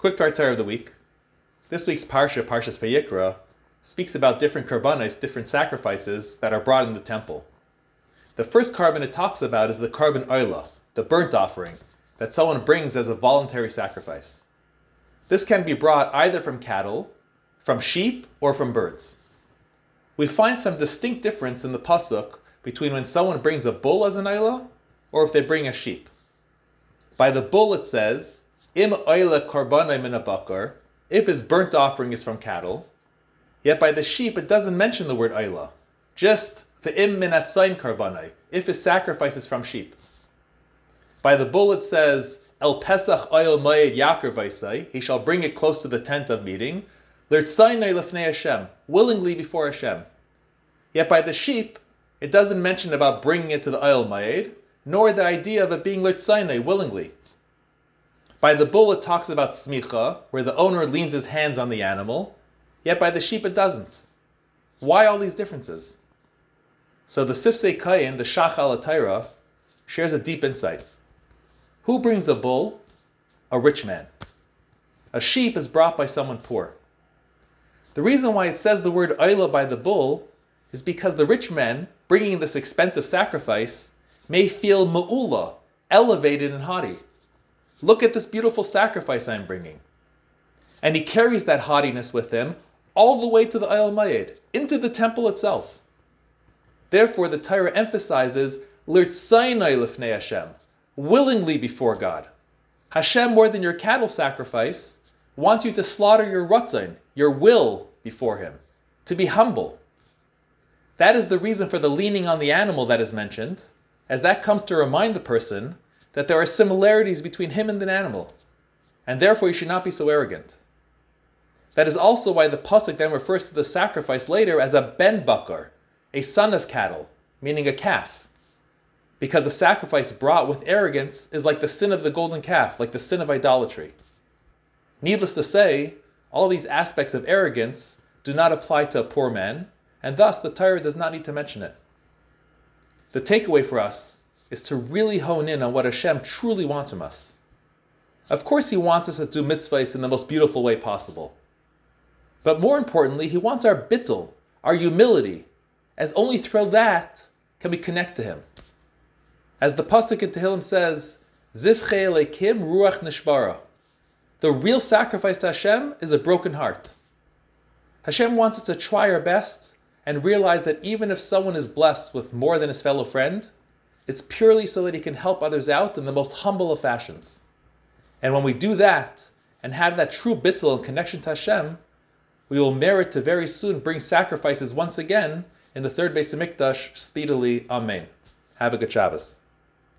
Quick Tartar of the week. This week's Parsha, Parshas Vayikra, speaks about different karbanos, different sacrifices that are brought in the temple. The first korban it talks about is the korban oila, the burnt offering, that someone brings as a voluntary sacrifice. This can be brought either from cattle, from sheep, or from birds. We find some distinct difference in the pasuk between when someone brings a bull as an oila or if they bring a sheep. By the bull it says, Im oila karbanai min if his burnt offering is from cattle. Yet by the sheep it doesn't mention the word oila, just ve'im min atzain karbanai, if his sacrifice is from sheep. By the bull it says, El Pesach ohel moed yakar vaisai, he shall bring it close to the tent of meeting, Lertzainai lefnei Hashem, willingly before Hashem. Yet by the sheep, it doesn't mention about bringing it to the ohel moed, nor the idea of it being lertzainai, willingly. By the bull, it talks about smicha, where the owner leans his hands on the animal, yet by the sheep, it doesn't. Why all these differences? So the Sifsei Kohen, the Shach al shares a deep insight. Who brings a bull? A rich man. A sheep is brought by someone poor. The reason why it says the word Ayla by the bull is because the rich man bringing this expensive sacrifice may feel ma'ula, elevated and haughty. Look at this beautiful sacrifice I'm bringing. And he carries that haughtiness with him all the way to the Ayal Mayed, into the temple itself. Therefore, the Torah emphasizes Lirtzainai lifnei Hashem, willingly before God. Hashem, more than your cattle sacrifice, wants you to slaughter your rutzain, your will, before Him, to be humble. That is the reason for the leaning on the animal that is mentioned, as that comes to remind the person that there are similarities between him and an animal, and therefore he should not be so arrogant. That is also why the pasuk then refers to the sacrifice later as a ben bakar, a son of cattle, meaning a calf, because a sacrifice brought with arrogance is like the sin of the golden calf, like the sin of idolatry. Needless to say, all these aspects of arrogance do not apply to a poor man, and thus the Torah does not need to mention it. The takeaway for us is to really hone in on what Hashem truly wants from us. Of course, He wants us to do mitzvahs in the most beautiful way possible. But more importantly, He wants our bittul, our humility, as only through that can we connect to Him. As the Pasuk in Tehillim says, Zivche Elokim Ruach Nishbara. The real sacrifice to Hashem is a broken heart. Hashem wants us to try our best and realize that even if someone is blessed with more than his fellow friend, it's purely so that he can help others out in the most humble of fashions. And when we do that and have that true bittul and connection to Hashem, we will merit to very soon bring sacrifices once again in the third Beis Hamikdash speedily. Amen. Have a good Shabbos.